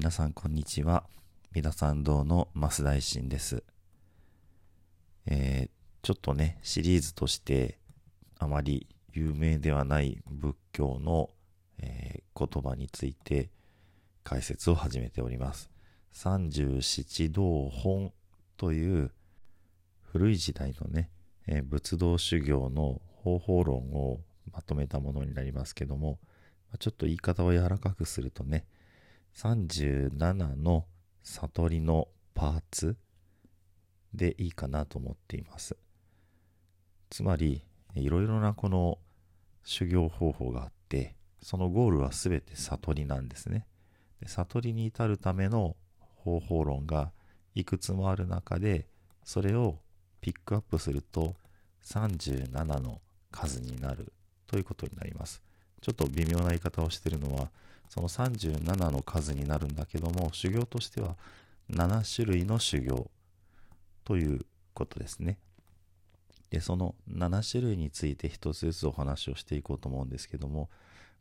皆さんこんにちは三田参道の増大臣ですえー、ちょっとねシリーズとしてあまり有名ではない仏教の、えー、言葉について解説を始めております。三十七道本という古い時代のね、えー、仏道修行の方法論をまとめたものになりますけども、ちょっと言い方を柔らかくするとね、37の悟りのパーツでいいかなと思っています。つまり、いろいろなこの修行方法があって、そのゴールは全て悟りなんですね。で悟りに至るための方法論がいくつもある中で、それをピックアップすると37の数になるということになります。ちょっと微妙な言い方をしてるのは、その37の数になるんだけども、修行としては7種類の修行ということですね。で、その7種類について一つずつお話をしていこうと思うんですけども、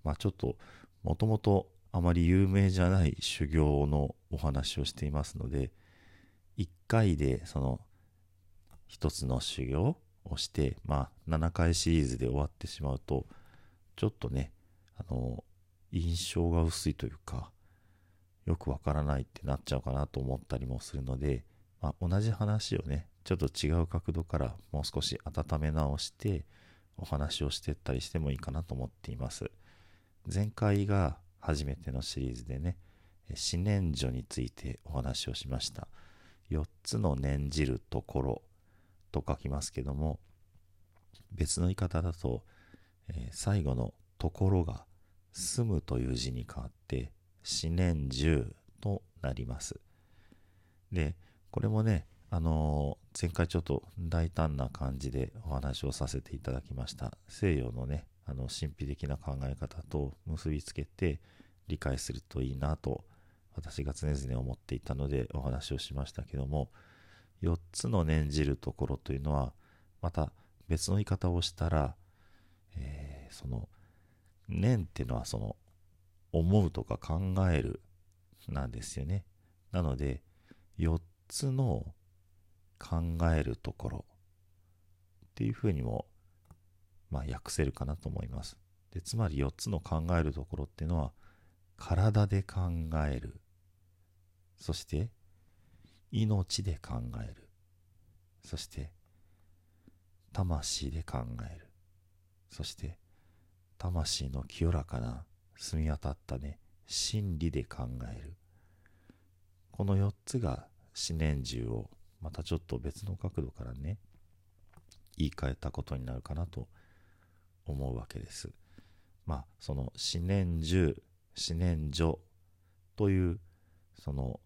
まあちょっと、もともとあまり有名じゃない修行のお話をしていますので、1回でその一つの修行をして、まあ7回シリーズで終わってしまうと、ちょっとね、あの、印象が薄いというか、よくわからないってなっちゃうかなと思ったりもするので、まあ、同じ話をね、ちょっと違う角度からもう少し温め直してお話をしていったりしてもいいかなと思っています。前回が初めてのシリーズでね、四念所についてお話をしました。4つの念じるところと書きますけども、別の言い方だと、えー、最後のところが住むという字に変わって、四念十となります。で、これもね、あのー、前回ちょっと大胆な感じでお話をさせていただきました西洋のね、あの神秘的な考え方と結びつけて理解するといいなと私が常々思っていたのでお話をしましたけども4つの念じるところというのはまた別の言い方をしたら、えー、その念っていうのはその思うとか考えるなんですよね。なので4つの考えるところっていうふうにも、まあ、訳せるかなと思います。でつまり4つの考えるところっていうのは体で考える。そして命で考える。そして魂で考える。そして魂の清らかな澄み渡ったね真理で考える。この4つが四年中をまたちょっと別の角度からね言い換えたことになるかなと思うわけです。まあその四年中四年所というその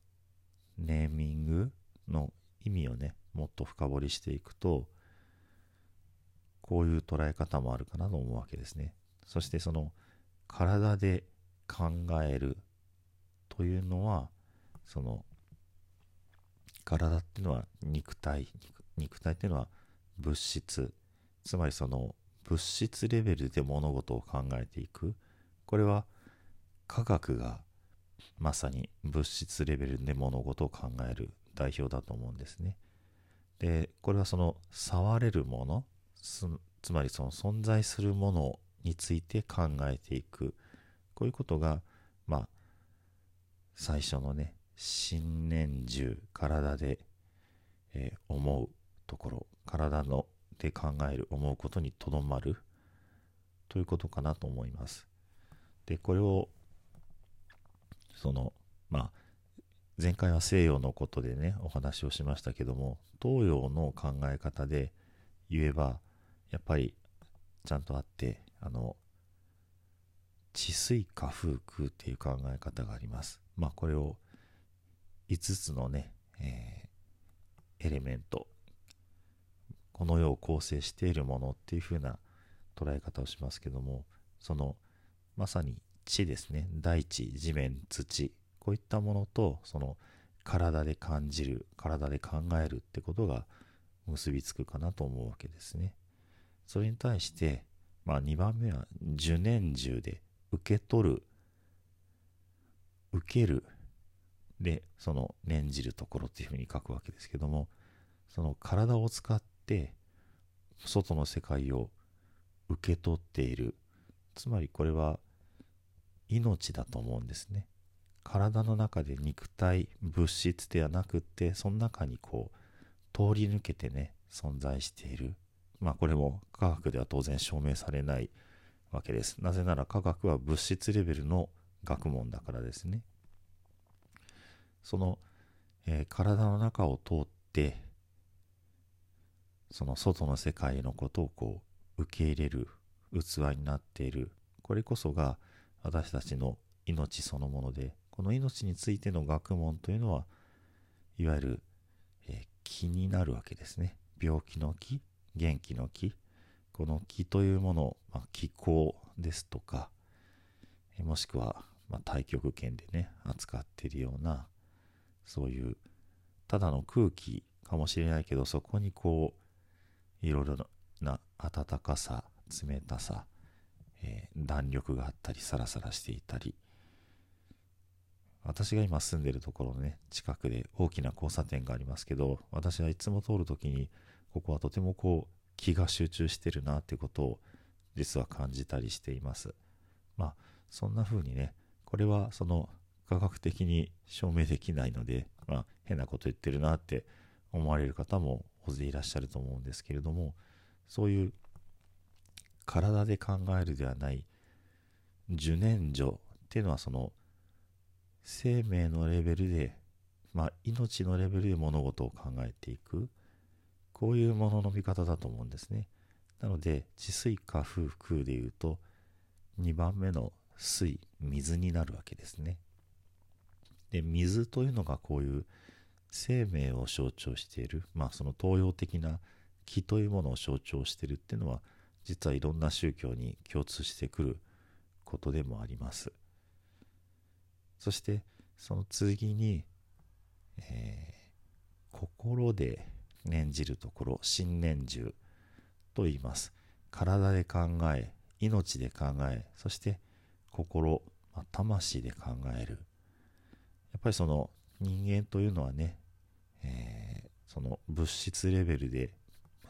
ネーミングの意味をねもっと深掘りしていくとこういう捉え方もあるかなと思うわけですね。そしてその体で考えるというのはその体っていうのは肉体肉体っていうのは物質。つまりその物質レベルで物事を考えていく。これは科学がまさに物質レベルで物事を考える代表だと思うんですね。でこれはその触れるものつまりその存在するものについて考えていく。こういうことがまあ最初のね新年中体で、えー、思うところ体ので考える思うことにとどまる。ということかなと思います。でこれをそのまあ前回は西洋のことでねお話をしましたけども東洋の考え方で言えばやっぱりちゃんとあってあの治水化風空っていう考え方があります。まあこれを5つのね、えー、エレメントこの世を構成しているものっていう風な捉え方をしますけどもそのまさに地ですね。大地地面土こういったものとその体で感じる体で考えるってことが結びつくかなと思うわけですね。それに対してまあ2番目は受年中で受け取る受けるでその念じるところっていうふうに書くわけですけどもその体を使って外の世界を受け取っている。つまりこれは命だと思うんですね。体の中で肉体物質ではなくってその中にこう通り抜けてね存在している。まあこれも科学では当然証明されないわけです。なぜなら科学は物質レベルの学問だからですね。その、えー、体の中を通ってその外の世界のことをこう受け入れる器になっている。これこそが私たちの命そのものでこの命についての学問というのはいわゆる、えー、気になるわけですね。病気の気元気の気この気というもの、まあ、気候ですとか、もしくは、まあ、太極拳でね扱っているようなそういうただの空気かもしれないけどそこにこういろいろな暖かさ冷たさ、えー、弾力があったりサラサラしていたり。私が今住んでるところのね近くで大きな交差点がありますけど私はいつも通る時にここはとてもこう気が集中してるなってことを実は感じたりしています。まあそんな風にねこれはその科学的に証明できないので、まあ、変なこと言ってるなって思われる方も大勢いらっしゃると思うんですけれどもそういう体で考えるではない受念所っていうのはその生命のレベルで、まあ、命のレベルで物事を考えていく。こういうものの見方だと思うんですね。なので治水化風空でいうと2番目の水水になるわけですね。で水というのがこういう生命を象徴しているまあその東洋的な気というものを象徴しているっていうのは実はいろんな宗教に共通してくることでもあります。そしてその次に、えー、心で念じるところ新念重と言います。体で考え命で考えそして心、まあ、魂で考える。やっぱりその人間というのはね、えー、その物質レベルで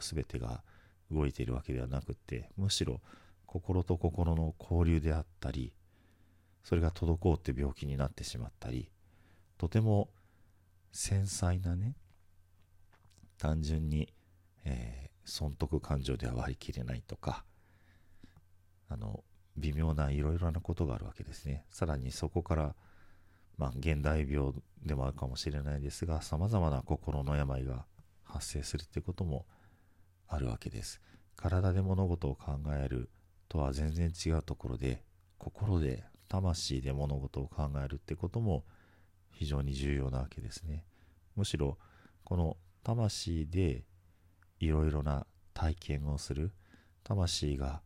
全てが動いているわけではなくてむしろ心と心の交流であったりそれが滞って病気になってしまったりとても繊細なね単純に、えー、損得感情では割り切れないとかあの微妙ないろいろなことがあるわけですね。さらにそこからまあ現代病でもあるかもしれないですがさまざまな心の病が発生するってこともあるわけです。体で物事を考えるとは全然違うところで心で魂で物事を考えるってことも非常に重要なわけですね。むしろこの魂でいろいろな体験をする。魂が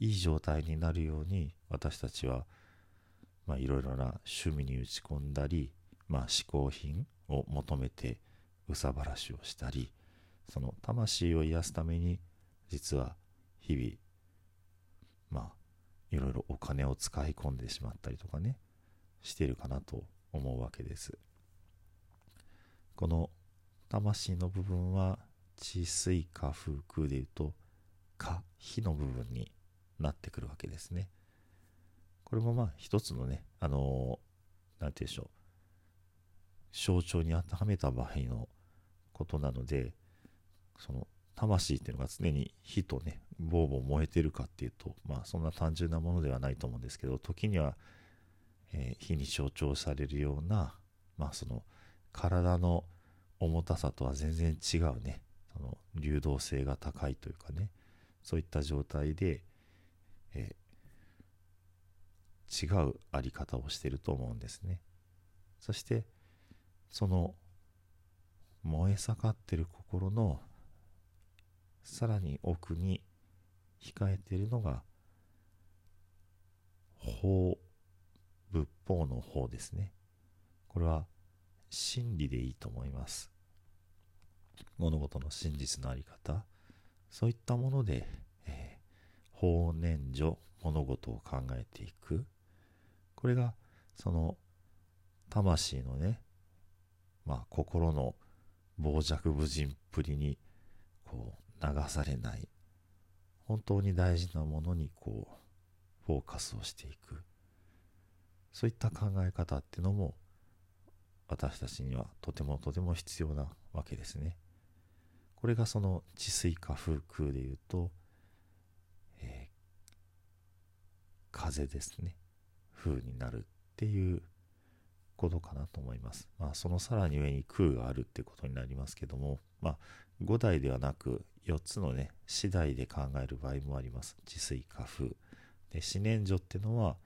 いい状態になるように私たちはいろいろな趣味に打ち込んだり、まあ、嗜好品を求めて憂さ晴らしをしたりその魂を癒すために実は日々まあいろいろお金を使い込んでしまったりとかねしてるかなと思うわけです。この魂の部分は地水火風空でいうと火火の部分になってくるわけですね。これもまあ一つのねあの何、ー、て言うんでしょう。象徴に当てはめた場合のことなのでその魂っていうのが常に火とねボーボー燃えてるかっていうとまあそんな単純なものではないと思うんですけど時には、えー、火に象徴されるようなまあその体の重たさとは全然違うね。その流動性が高いというかね。そういった状態で、え、違うあり方をしてると思うんですね。そしてその燃え盛ってる心のさらに奥に控えているのが法仏法の方ですね。これは真理でいいと思います。物事の真実のあり方。そういったもので、えー、法念上物事を考えていく。これがその魂のねまあ心の傍若無人っぷりにこう流されない。本当に大事なものにこうフォーカスをしていく。そういった考え方っていうのも私たちにはとてもとても必要なわけですね。これがその治水化風空でいうと、えー、風ですね風になるっていうことかなと思います。まあそのさらに上に空があるってことになりますけどもまあ5台ではなく4つのね次第で考える場合もあります。治水化風。で思念所っていうのは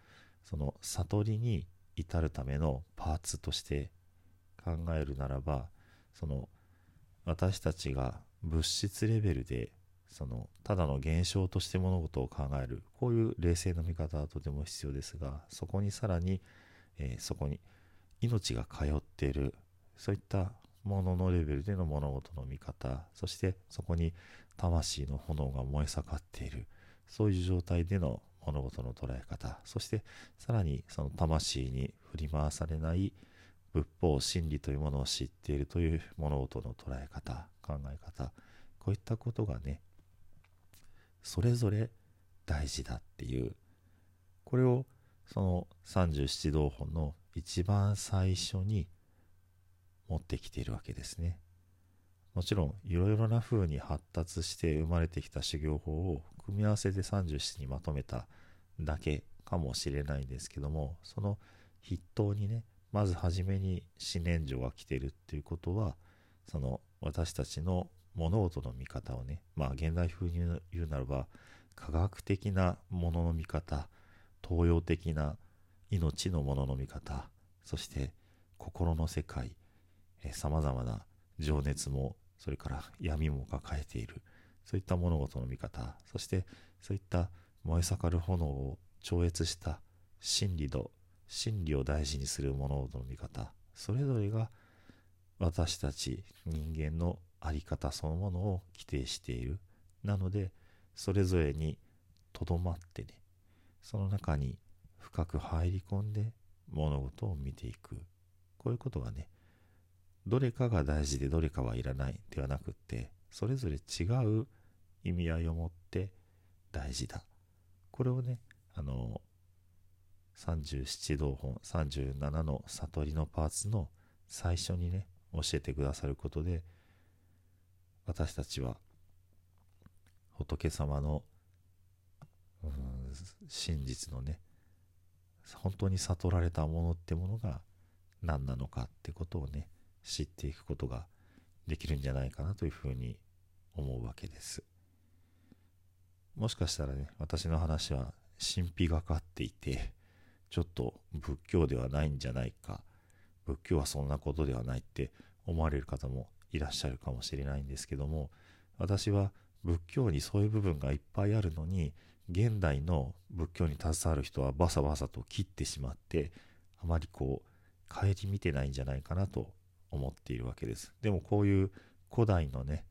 その悟りに至るためのパーツとして考えるならばその私たちが物質レベルでそのただの現象として物事を考えるこういう冷静な見方はとても必要ですがそこにさらに、えー、そこに命が通っているそういったもののレベルでの物事の見方そしてそこに魂の炎が燃え盛っているそういう状態での物事の捉え方そしてさらにその魂に振り回されない仏法真理というものを知っているという物事の捉え方考え方こういったことがねそれぞれ大事だっていう。これをその37道本の一番最初に持ってきているわけですね。もちろんいろいろな風に発達して生まれてきた修行法を組み合わせて37にまとめただけかもしれないんですけどもその筆頭にねまず初めに思念所が来てるっていうことはその私たちの物事の見方をねまあ現代風に言うならば科学的なものの見方東洋的な命のものの見方そして心の世界さまざまな情熱もそれから闇も抱えているそういった物事の見方そしてそういった燃え盛る炎を超越した真理度真理を大事にする物事の見方。それぞれが私たち人間の在り方そのものを規定している。なのでそれぞれにとどまってね。その中に深く入り込んで物事を見ていく。こういうことがねどれかが大事でどれかはいらないではなくってそれぞれ違う意味合いを持って大事だ。これをねあの37道本37の悟りのパーツの最初にね教えてくださることで私たちは仏様の、うん、真実のね本当に悟られたものってものが何なのかってことをね知っていくことができるんじゃないかなというふうに思うわけです。もしかしたらね私の話は神秘がかっていてちょっと仏教ではないんじゃないか。仏教はそんなことではないって思われる方もいらっしゃるかもしれないんですけども私は仏教にそういう部分がいっぱいあるのに現代の仏教に携わる人はバサバサと切ってしまってあまりこう顧みてないんじゃないかなと思っているわけです。でもこういう古代のね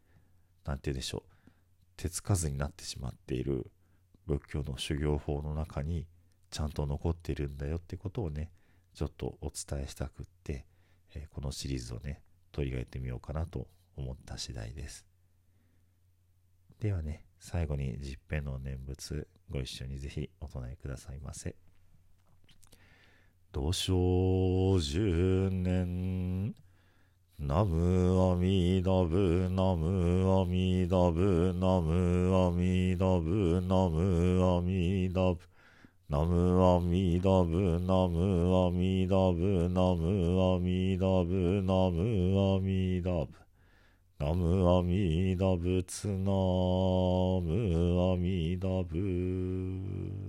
何て言うでしょう手つかずになってしまっている仏教の修行法の中にちゃんと残ってるんだよってことをねちょっとお伝えしたくって、えー、このシリーズをね取り上げてみようかなと思った次第です。ではね最後に十遍の念仏ご一緒にぜひお唱えくださいませ。土生十年ナムアミダブナムアミダブナムアミダブナムアミダブ。ナムアミダブナムアミダブナムアミダブナムアミダブ。ナムアミダブツナムアミダブ。